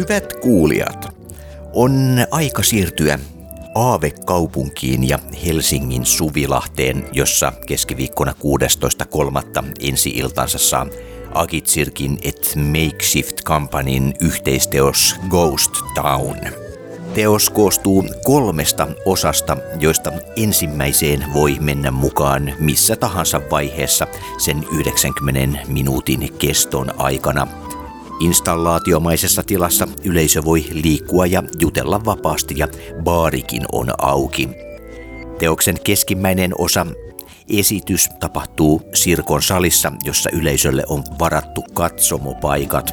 Hyvät kuulijat, on aika siirtyä Aavekaupunkiin ja Helsingin Suvilahteen, jossa keskiviikkona 16.3. ensi iltansa saa Agitsirkin et Makeshift Companyn yhteisteos Ghost Town. Teos koostuu kolmesta osasta, joista ensimmäiseen voi mennä mukaan missä tahansa vaiheessa sen 90 minuutin keston aikana – Installaatiomaisessa tilassa yleisö voi liikkua ja jutella vapaasti ja baarikin on auki. Teoksen keskimmäinen osa esitys tapahtuu Sirkon salissa, jossa yleisölle on varattu katsomopaikat.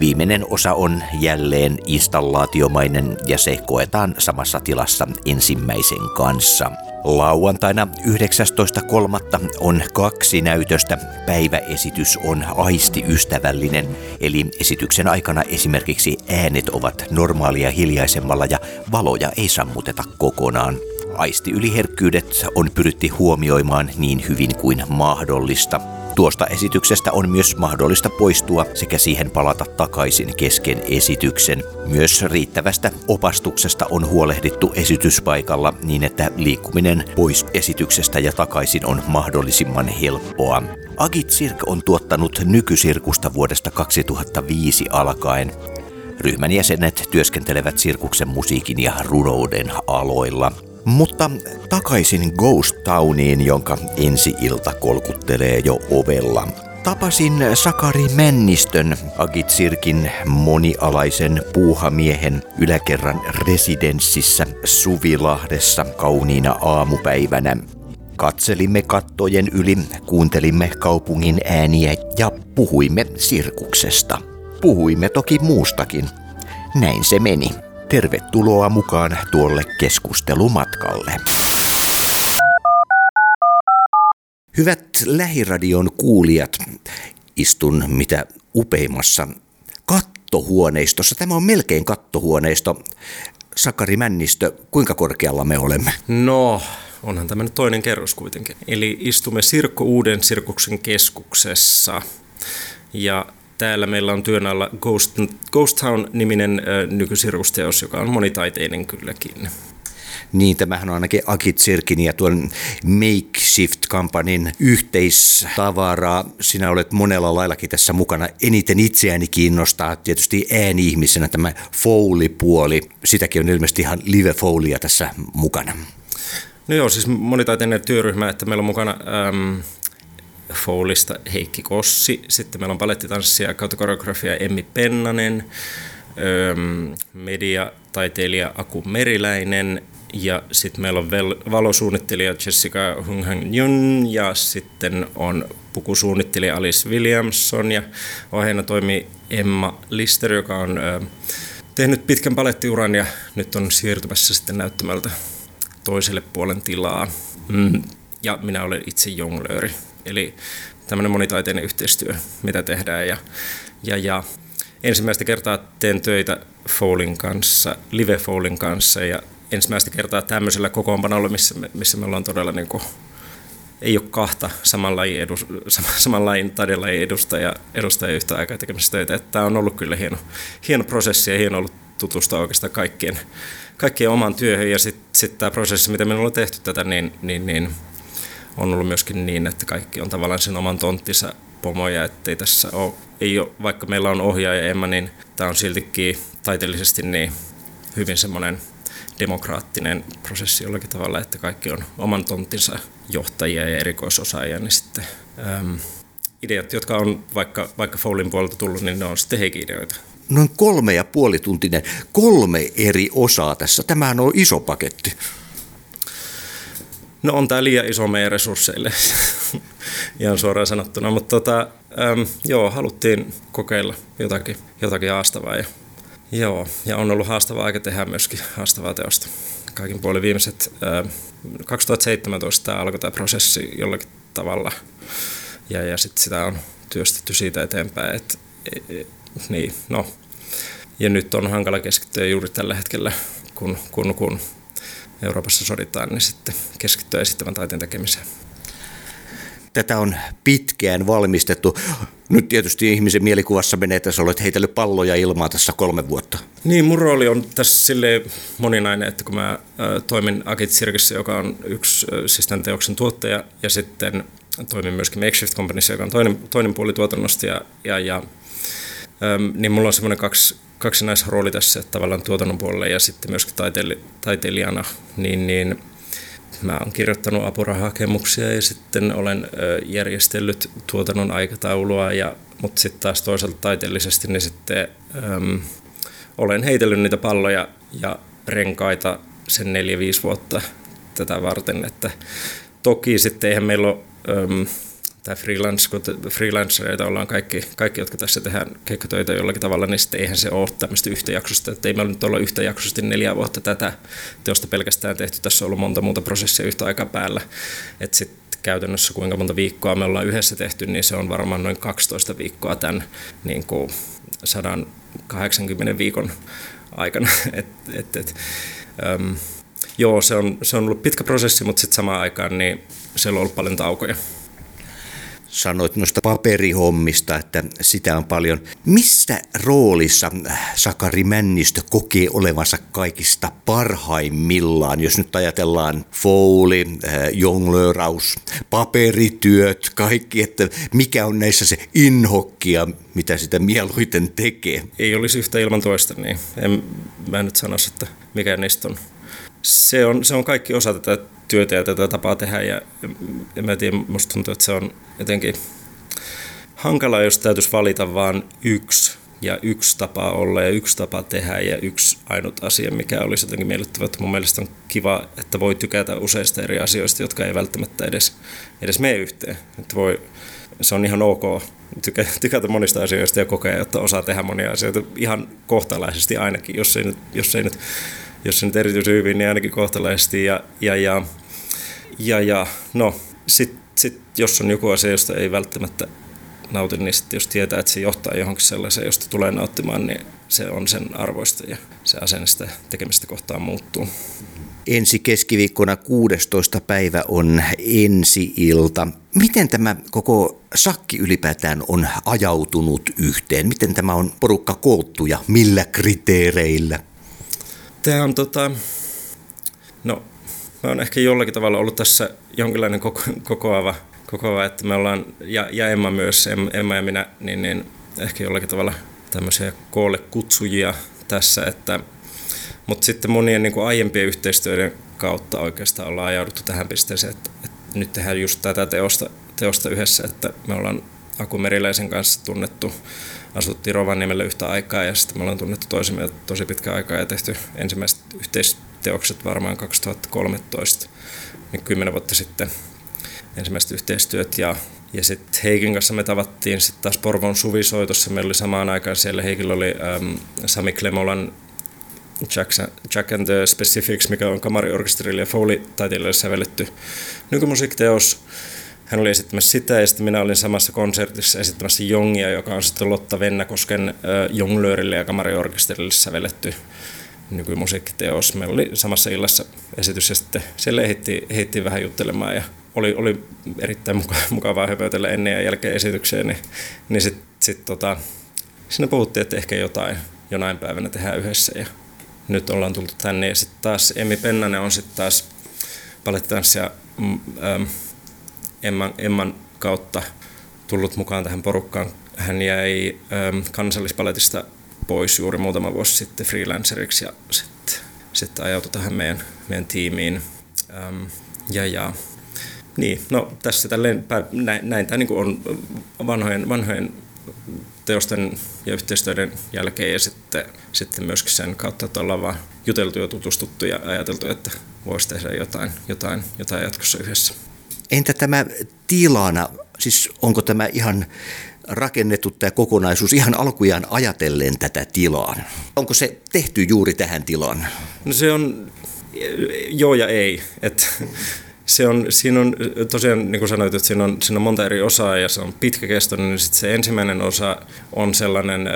Viimeinen osa on jälleen installaatiomainen ja se koetaan samassa tilassa ensimmäisen kanssa. Lauantaina 19.3. on kaksi näytöstä. Päiväesitys on aistiystävällinen, eli esityksen aikana esimerkiksi äänet ovat normaalia hiljaisemmalla ja valoja ei sammuteta kokonaan. Aistiyliherkkyydet on pyritty huomioimaan niin hyvin kuin mahdollista. Tuosta esityksestä on myös mahdollista poistua sekä siihen palata takaisin kesken esityksen. Myös riittävästä opastuksesta on huolehdittu esityspaikalla niin, että liikkuminen pois esityksestä ja takaisin on mahdollisimman helppoa. Agit Sirk on tuottanut nykysirkusta vuodesta 2005 alkaen. Ryhmän jäsenet työskentelevät sirkuksen musiikin ja runouden aloilla. Mutta takaisin Ghost Towniin, jonka ensi ilta kolkuttelee jo ovella. Tapasin Sakari Männistön, Agitsirkin monialaisen puuhamiehen yläkerran residenssissä Suvilahdessa kauniina aamupäivänä. Katselimme kattojen yli, kuuntelimme kaupungin ääniä ja puhuimme sirkuksesta. Puhuimme toki muustakin. Näin se meni. Tervetuloa mukaan tuolle keskustelumatkalle. Hyvät lähiradion kuulijat, istun mitä upeimmassa kattohuoneistossa. Tämä on melkein kattohuoneisto. Sakari Männistö, kuinka korkealla me olemme? No, onhan tämä nyt toinen kerros kuitenkin. Eli istumme Sirkko Uuden sirkuksen keskuksessa. Ja täällä meillä on työn alla Ghost, Ghost Town-niminen nykysirkusteos, joka on monitaiteinen kylläkin. Niin, tämähän on ainakin Akit Sirkin ja tuon Makeshift Companyn yhteistavaraa. Sinä olet monella laillakin tässä mukana. Eniten itseäni kiinnostaa tietysti ääni-ihmisenä tämä Foley-puoli. Sitäkin on ilmeisesti ihan live Foleyä tässä mukana. No joo, siis monitaiteinen työryhmä, että meillä on mukana äm, Foulista Heikki Kossi, sitten meillä on palettitanssia kautta koreografia Emmi Pennanen, mediataiteilija Aku Meriläinen ja sitten meillä on valosuunnittelija Jessica Hunghang Jun ja sitten on pukusuunnittelija Alice Williamson ja ohjeena toimii Emma Lister, joka on tehnyt pitkän palettiuran ja nyt on siirtymässä sitten näyttämältä toiselle puolen tilaa. Mm. Ja minä olen itse jonglööri. Eli tämmöinen monitaiteinen yhteistyö, mitä tehdään. Ja, ja, ja ensimmäistä kertaa teen töitä Foulin kanssa, Live Foulin kanssa ja ensimmäistä kertaa tämmöisellä kokoonpanolla, missä me, missä me ollaan todella niin kuin, ei ole kahta saman lajin, edus, saman lajin taidelajin edustajaa, edustajia yhtä aikaa tekemässä töitä. Tämä on ollut kyllä hieno, hieno prosessi ja hieno ollut tutustua oikeastaan kaikkien, kaikkien omaan työhön. Ja sitten sit tämä prosessi, mitä me ollaan tehty tätä, niin, niin, niin on ollut myöskin niin, että kaikki on tavallaan sen oman tonttinsa pomoja, ettei tässä ole, ei ole, vaikka meillä on ohjaaja Emma, niin tämä on siltikin taiteellisesti niin hyvin semmoinen demokraattinen prosessi jollakin tavalla, että kaikki on oman tonttinsa johtajia ja erikoisosaajia, niin sitten äm, ideat, jotka on vaikka, vaikka Foulin puolelta tullut, niin ne on sitten heikin ideoita. Noin kolme ja puoli tuntinen, kolme eri osaa tässä. Tämähän on iso paketti. No on tämä liian iso meidän resursseille, ihan suoraan sanottuna, mutta tota, äm, joo, haluttiin kokeilla jotakin, jotakin haastavaa ja, joo, ja on ollut haastavaa aika tehdä myöskin haastavaa teosta. Kaikin puolin viimeiset, ää, 2017 tämä alkoi tämä prosessi jollakin tavalla ja, ja sitten sitä on työstetty siitä eteenpäin, että e, e, niin, no. Ja nyt on hankala keskittyä juuri tällä hetkellä, kun, kun, kun Euroopassa soditaan, niin sitten keskittyä esittävän taiteen tekemiseen. Tätä on pitkään valmistettu. Nyt tietysti ihmisen mielikuvassa menee, että sä olet heitellyt palloja ilmaa tässä kolme vuotta. Niin, mun rooli on tässä sille moninainen, että kun mä äh, toimin Akit Sirkissä, joka on yksi äh, siis tämän teoksen tuottaja, ja sitten toimin myöskin Makeshift Companyssa, joka on toinen, toinen puoli tuotannosta, ja, ja, ja ähm, niin mulla on semmoinen kaksi, kaksinaisrooli tässä, tavallaan tuotannon puolella ja sitten myöskin taiteili, taiteilijana, niin, niin mä oon kirjoittanut apurahakemuksia ja sitten olen järjestellyt tuotannon aikataulua, ja, mutta sitten taas toisaalta taiteellisesti niin sitten äm, olen heitellyt niitä palloja ja renkaita sen neljä-viisi vuotta tätä varten, että toki sitten eihän meillä ole äm, tämä freelance, kun freelancereita ollaan kaikki, kaikki, jotka tässä tehdään keikkatöitä jollakin tavalla, niin sitten eihän se ole tämmöistä yhtäjaksosta, että ei me nyt olla yhtäjaksoisesti neljä vuotta tätä teosta pelkästään tehty, tässä on ollut monta muuta prosessia yhtä aikaa päällä, että sitten käytännössä kuinka monta viikkoa me ollaan yhdessä tehty, niin se on varmaan noin 12 viikkoa tämän niin kuin 180 viikon aikana. et, et, et, um, joo, se on, se on ollut pitkä prosessi, mutta sitten samaan aikaan niin siellä on ollut paljon taukoja sanoit noista paperihommista, että sitä on paljon. Missä roolissa Sakari Männistö kokee olevansa kaikista parhaimmillaan, jos nyt ajatellaan fouli, äh, jonglööraus, paperityöt, kaikki, että mikä on näissä se inhokkia, mitä sitä mieluiten tekee? Ei olisi yhtä ilman toista, niin en mä nyt sanoisi, että mikä niistä on. Se on, se on kaikki osa tätä työtä ja tätä tapaa tehdä. Ja, ja mä tiedän, musta tuntuu, että se on jotenkin hankala, jos täytyisi valita vain yksi ja yksi tapa olla ja yksi tapa tehdä ja yksi ainut asia, mikä olisi jotenkin miellyttävä. Että mun mielestä on kiva, että voi tykätä useista eri asioista, jotka ei välttämättä edes, edes mene yhteen. Että voi, se on ihan ok tykä, tykätä monista asioista ja kokea, että osaa tehdä monia asioita ihan kohtalaisesti ainakin, jos ei nyt, jos ei nyt jos se nyt erityisen hyvin, niin ainakin kohtalaisesti. Ja, ja, ja, ja, ja no, sitten sit, jos on joku asia, josta ei välttämättä nauti, niin sitten jos tietää, että se johtaa johonkin sellaiseen, josta tulee nauttimaan, niin se on sen arvoista ja se asenne sitä tekemistä kohtaan muuttuu. Ensi keskiviikkona 16. päivä on ensi-ilta. Miten tämä koko sakki ylipäätään on ajautunut yhteen? Miten tämä on porukka koottu ja millä kriteereillä? Tämä on tota, no mä oon ehkä jollakin tavalla ollut tässä jonkinlainen koko, kokoava, kokoava, että me ollaan, ja, ja Emma myös, Emma ja minä, niin, niin ehkä jollakin tavalla tämmöisiä koolle kutsujia tässä, että mutta sitten monien niin kuin aiempien yhteistyöiden kautta oikeastaan ollaan ajauduttu tähän pisteeseen, että, että nyt tehdään just tätä teosta, teosta yhdessä, että me ollaan Aku Meriläisen kanssa tunnettu asuttiin Rovaniemellä yhtä aikaa ja sitten me ollaan tunnettu toisemme tosi pitkä aikaa ja tehty ensimmäiset yhteisteokset varmaan 2013, niin kymmenen vuotta sitten ensimmäiset yhteistyöt ja ja sitten Heikin kanssa me tavattiin sitten taas Porvon suvisoitossa. Meillä oli samaan aikaan siellä Heikillä oli ähm, Sami Klemolan Jack, Jack and the Specifics, mikä on kamariorkesterille ja Foley-taiteilijalle sävelletty nykymusiikkiteos. Hän oli esittämässä sitä ja sitten minä olin samassa konsertissa esittämässä Jongia, joka on sitten Lotta Vennakosken äh, jonglöörille ja kamariorkesterille sävelletty nykymusiikkiteos. Meillä oli samassa illassa esitys ja sitten siellä heitti, heitti vähän juttelemaan ja oli, oli erittäin mukavaa höpötellä ennen ja jälkeen esitykseen, niin, niin sitten sit tota, siinä puhuttiin, että ehkä jotain jonain päivänä tehdään yhdessä ja nyt ollaan tultu tänne ja sitten taas Emmi Pennanen on sitten taas palettitanssija mm, ähm, Emman, Emman kautta tullut mukaan tähän porukkaan. Hän jäi ähm, kansallispaletista pois juuri muutama vuosi sitten freelanceriksi ja sitten sit ajautui tähän meidän, meidän tiimiin. Ähm, ja, ja niin, no tässä tälleen, näin, näin tämä niin on vanhojen, vanhojen teosten ja yhteistyöiden jälkeen ja sitten, sitten myöskin sen kautta, että ollaan vaan juteltu ja tutustuttu ja ajateltu, että voisi tehdä jotain, jotain, jotain jatkossa yhdessä. Entä tämä tilana, siis onko tämä ihan rakennettu tämä kokonaisuus ihan alkujaan ajatellen tätä tilaa? Onko se tehty juuri tähän tilaan? No se on joo ja ei. Et se on, siinä on tosiaan, niin kuin sanoit, että siinä on, siinä on monta eri osaa ja se on pitkäkestoinen, niin sitten se ensimmäinen osa on sellainen ä,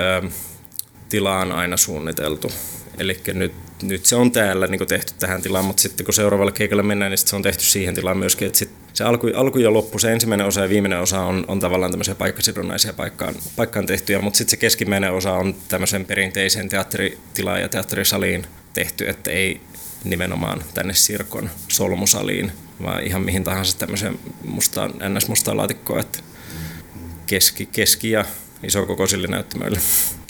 tilaan aina suunniteltu. Eli nyt, nyt se on täällä niin tehty tähän tilaan, mutta sitten kun seuraavalle keikalle mennään, niin se on tehty siihen tilaan myöskin, että sitten se alku, alku ja loppu, se ensimmäinen osa ja viimeinen osa on, on tavallaan tämmöisiä paikkasidonnaisia paikkaan, paikkaan tehtyjä, mutta sitten se keskimmäinen osa on tämmöisen perinteisen teatteritilaan ja teatterisaliin tehty, että ei nimenomaan tänne Sirkon solmusaliin, vaan ihan mihin tahansa tämmöiseen mustaan, ns-mustaan laatikkoon, että keski, keski ja isokokoisille näyttämöille.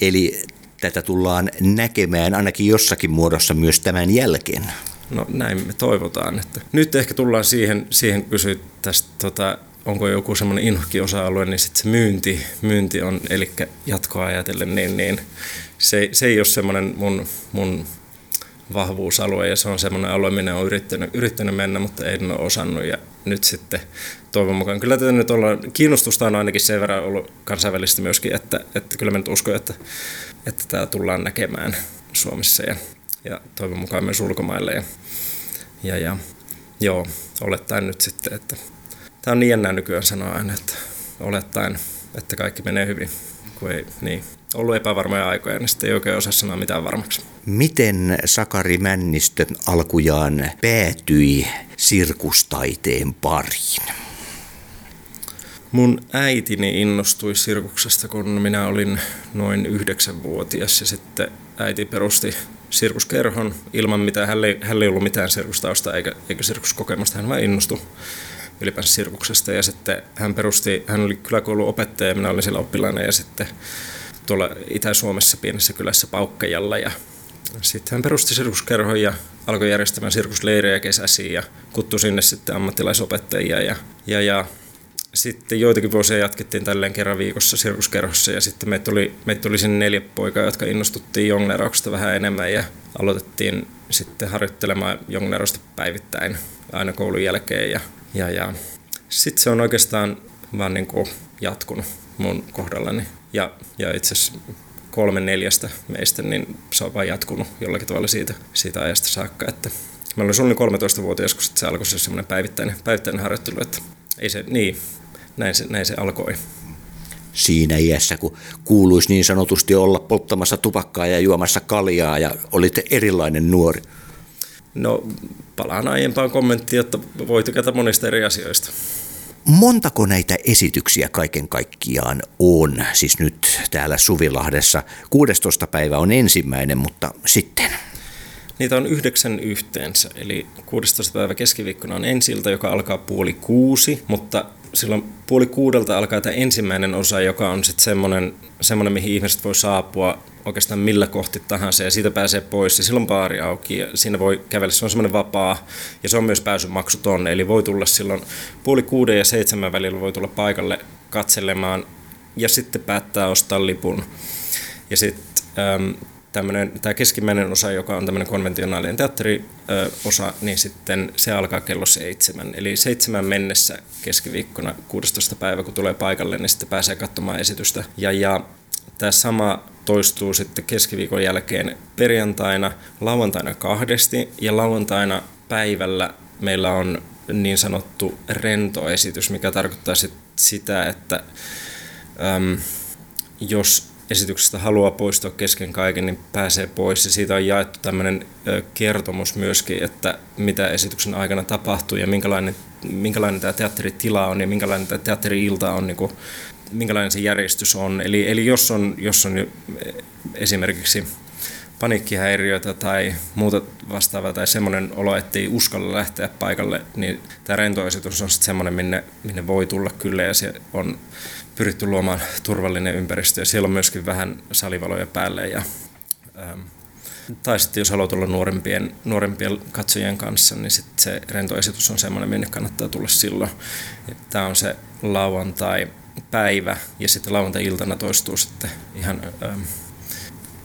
Eli tätä tullaan näkemään ainakin jossakin muodossa myös tämän jälkeen. No näin me toivotaan. Että nyt ehkä tullaan siihen, siihen kysyä tästä, tota, onko joku semmoinen inhokki osa-alue, niin sitten se myynti, myynti on, eli jatkoa ajatellen, niin, niin se, se ei ole semmoinen mun, mun vahvuusalue ja se on semmoinen alue, minne on yrittänyt, yrittänyt mennä, mutta en ole osannut ja nyt sitten toivon mukaan. Kyllä tätä nyt ollaan, kiinnostusta on ainakin sen verran ollut kansainvälisesti myöskin, että, että kyllä mä nyt uskon, että, että tämä tullaan näkemään Suomessa ja, ja toivon mukaan myös ulkomaille ja, ja, ja joo, olettaen nyt sitten, että tämä on niin jännää nykyään sanoa aina, että olettaen, että kaikki menee hyvin, kun ei niin ollut epävarmoja aikoja, niin sitten ei oikein osaa sanoa mitään varmaksi. Miten Sakari Männistö alkujaan päätyi sirkustaiteen pariin? Mun äitini innostui sirkuksesta, kun minä olin noin yhdeksänvuotias ja sitten äiti perusti sirkuskerhon ilman mitään, hän ei, hän ei ollut mitään sirkustausta eikä, eikä sirkuskokemusta, hän vain innostui ylipäänsä sirkuksesta ja sitten hän perusti, hän oli kyläkoulun opettaja ja minä olin siellä oppilaina ja sitten tuolla Itä-Suomessa pienessä kylässä Paukkajalla ja sitten hän perusti sirkuskerhon ja alkoi järjestämään sirkusleirejä kesäisiin ja kuttui sinne sitten ammattilaisopettajia ja, ja, ja sitten joitakin vuosia jatkettiin tälleen kerran viikossa sirkuskerhossa ja sitten meitä tuli, meitä tuli sinne neljä poikaa, jotka innostuttiin jonglerauksesta vähän enemmän ja aloitettiin sitten harjoittelemaan jonglerosta päivittäin aina koulun jälkeen ja, ja, ja. Sitten se on oikeastaan vaan niin kuin jatkunut mun kohdallani. Ja, ja itse asiassa kolme neljästä meistä, niin se on vain jatkunut jollakin tavalla siitä, siitä ajasta saakka, että Mä olin suunnilleen 13-vuotias, kun se alkoi se semmoinen päivittäinen, päivittäinen harjoittelu, että ei se, niin, näin se, näin se alkoi. Siinä iässä, kun kuuluisi niin sanotusti olla polttamassa tupakkaa ja juomassa kaljaa ja olitte erilainen nuori? No, palaan aiempaan kommenttiin, että voi tykätä monista eri asioista. Montako näitä esityksiä kaiken kaikkiaan on? Siis nyt täällä Suvilahdessa 16. päivä on ensimmäinen, mutta sitten? Niitä on yhdeksän yhteensä, eli 16. päivä keskiviikkona on ensiltä, joka alkaa puoli kuusi, mutta silloin puoli kuudelta alkaa tämä ensimmäinen osa, joka on sitten semmoinen, semmoinen, mihin ihmiset voi saapua oikeastaan millä kohti tahansa ja siitä pääsee pois ja silloin baari auki ja siinä voi kävellä, se on semmoinen vapaa ja se on myös pääsymaksuton, eli voi tulla silloin puoli kuuden ja seitsemän välillä voi tulla paikalle katselemaan ja sitten päättää ostaa lipun. Ja sitten tämmönen, tämä keskimmäinen osa, joka on tämmöinen konventionaalinen teatteriosa, niin sitten se alkaa kello seitsemän. Eli seitsemän mennessä keskiviikkona 16. päivä, kun tulee paikalle, niin sitten pääsee katsomaan esitystä. Ja, ja tämä sama toistuu sitten keskiviikon jälkeen perjantaina, lauantaina kahdesti ja lauantaina päivällä meillä on niin sanottu rentoesitys, mikä tarkoittaa sit sitä, että äm, jos esityksestä haluaa poistua kesken kaiken, niin pääsee pois. Ja siitä on jaettu tämmöinen kertomus myöskin, että mitä esityksen aikana tapahtuu ja minkälainen, minkälainen tämä teatteritila on ja minkälainen tämä teatteri-ilta on, niin kuin, minkälainen se järjestys on. Eli, eli jos on, jos on esimerkiksi paniikkihäiriötä tai muuta vastaavaa tai semmoinen olo, että ei uskalla lähteä paikalle, niin tämä rentoesitys on sitten semmoinen, minne, minne voi tulla kyllä ja se on pyritty luomaan turvallinen ympäristö ja siellä on myöskin vähän salivaloja päälle ja ähm, tai sitten jos haluat olla nuorempien, nuorempien katsojien kanssa, niin sitten se rentoesitys on semmoinen, minne kannattaa tulla silloin. Tämä on se lauantai-päivä ja sitten lauantai-iltana toistuu sitten ihan, ähm,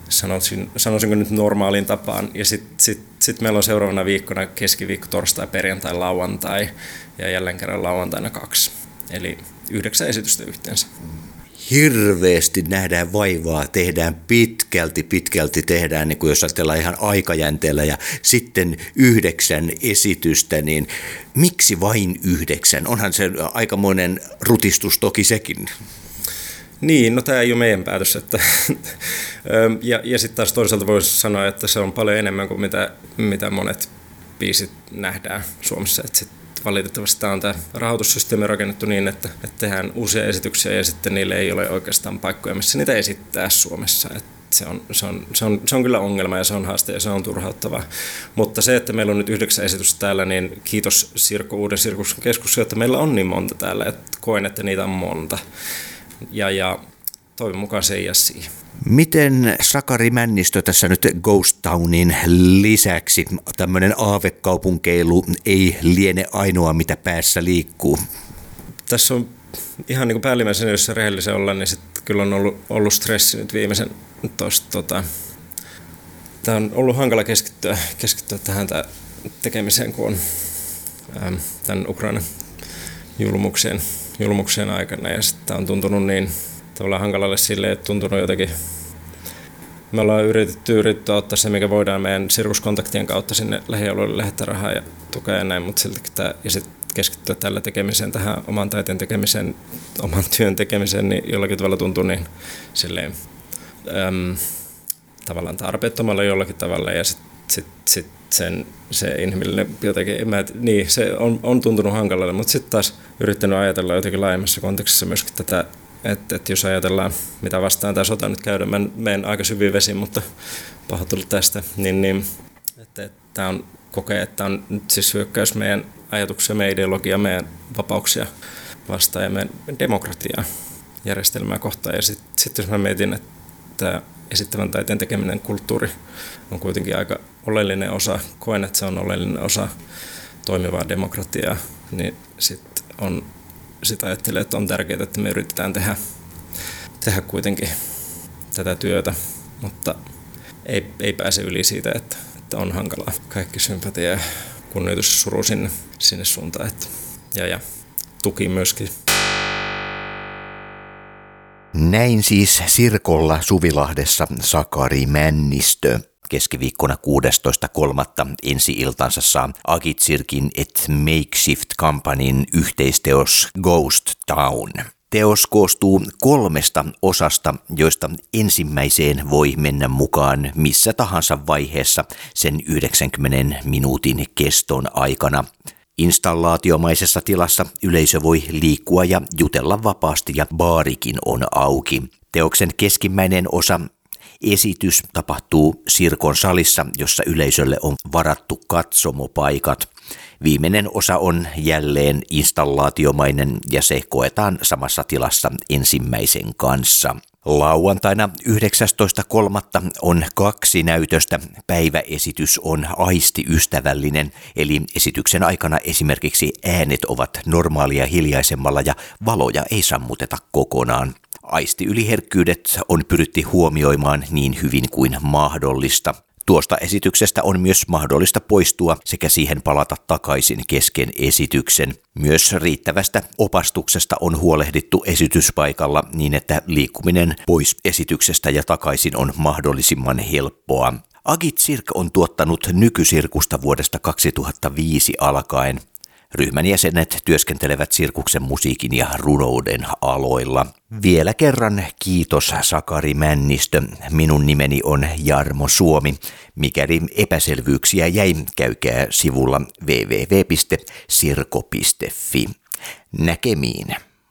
sanoisin, sanoisinko nyt normaaliin tapaan. Ja sitten sit, sit meillä on seuraavana viikkona keskiviikko, torstai, perjantai, lauantai ja jälleen kerran lauantaina kaksi. Eli yhdeksän esitystä yhteensä. Hirveästi nähdään vaivaa, tehdään pitkälti, pitkälti tehdään, niin kuin jos ajatellaan ihan aikajänteellä ja sitten yhdeksän esitystä, niin miksi vain yhdeksän? Onhan se aikamoinen rutistus toki sekin. Niin, no tämä ei ole meidän päätös. Että, ja ja sitten taas toisaalta voisi sanoa, että se on paljon enemmän kuin mitä, mitä monet biisit nähdään Suomessa. Että sit valitettavasti tämä on tämä rahoitussysteemi rakennettu niin, että, että tehdään uusia esityksiä ja sitten niille ei ole oikeastaan paikkoja, missä niitä esittää Suomessa. Et se on, se, on, se, on, se on kyllä ongelma ja se on haaste ja se on turhauttavaa. Mutta se, että meillä on nyt yhdeksän esitystä täällä, niin kiitos Sirko Uuden Sirkuksen keskus, että meillä on niin monta täällä, että koen, että niitä on monta. Ja, ja toivon mukaan se ei jää siihen. Miten Sakari Männistö tässä nyt Ghost Townin lisäksi, tämmöinen aavekaupunkeilu ei liene ainoa, mitä päässä liikkuu? Tässä on ihan niin kuin päällimmäisen, jos rehellisen olla, niin sit kyllä on ollut, ollut stressi nyt viimeisen tosta, tota, tämä on ollut hankala keskittyä, keskittyä tähän tekemiseen, kun on ähm, tämän Ukrainan julmukseen, julmukseen aikana ja sitten on tuntunut niin tavallaan hankalalle silleen, että tuntunut jotenkin. Me ollaan yritetty yrittää ottaa se, mikä voidaan meidän sirkuskontaktien kautta sinne lähialueelle lähettää rahaa ja tukea ja näin, mutta silti tämä, ja sitten keskittyä tällä tekemiseen, tähän oman taiteen tekemiseen, oman työn tekemiseen, niin jollakin tavalla tuntuu niin silleen, äm, tavallaan tarpeettomalla jollakin tavalla ja sitten sit, sit sen, se inhimillinen jotenkin, mä, niin, se on, on tuntunut hankalalle, mutta sitten taas yrittänyt ajatella jotenkin laajemmassa kontekstissa myöskin tätä että, että jos ajatellaan, mitä vastaan tämä sota nyt käydään, mä menen aika syviin vesiin, mutta pahoittelut tästä, niin, niin että, että tämä on kokee, että on nyt siis hyökkäys meidän ajatuksia, meidän ideologia, meidän vapauksia vastaan ja meidän demokratiaa järjestelmää kohtaan. Ja sitten sit jos mä mietin, että esittävän taiteen tekeminen kulttuuri on kuitenkin aika oleellinen osa, koen, että se on oleellinen osa toimivaa demokratiaa, niin sitten on sitä ajattelee, että on tärkeää, että me yritetään tehdä, tehdä kuitenkin tätä työtä, mutta ei, ei pääse yli siitä, että, että on hankalaa. Kaikki sympatia ja kunnioitus suru sinne, sinne suuntaan. Että, ja, ja tuki myöskin. Näin siis Sirkolla Suvilahdessa Sakari Männistö keskiviikkona 16.3. ensi-iltansa saa Agitsirkin et Makeshift Companyn yhteisteos Ghost Town. Teos koostuu kolmesta osasta, joista ensimmäiseen voi mennä mukaan missä tahansa vaiheessa sen 90 minuutin keston aikana. Installaatiomaisessa tilassa yleisö voi liikkua ja jutella vapaasti ja baarikin on auki. Teoksen keskimmäinen osa Esitys tapahtuu Sirkon salissa, jossa yleisölle on varattu katsomopaikat. Viimeinen osa on jälleen installaatiomainen ja se koetaan samassa tilassa ensimmäisen kanssa. Lauantaina 19.3. on kaksi näytöstä. Päiväesitys on aistiystävällinen, eli esityksen aikana esimerkiksi äänet ovat normaalia hiljaisemmalla ja valoja ei sammuteta kokonaan. Aistiyliherkkyydet on pyritty huomioimaan niin hyvin kuin mahdollista. Tuosta esityksestä on myös mahdollista poistua sekä siihen palata takaisin kesken esityksen. Myös riittävästä opastuksesta on huolehdittu esityspaikalla niin, että liikkuminen pois esityksestä ja takaisin on mahdollisimman helppoa. Agit Sirk on tuottanut nykysirkusta vuodesta 2005 alkaen. Ryhmän jäsenet työskentelevät sirkuksen musiikin ja runouden aloilla. Vielä kerran kiitos Sakari Männistö. Minun nimeni on Jarmo Suomi. Mikäli epäselvyyksiä jäi, käykää sivulla www.sirko.fi. Näkemiin.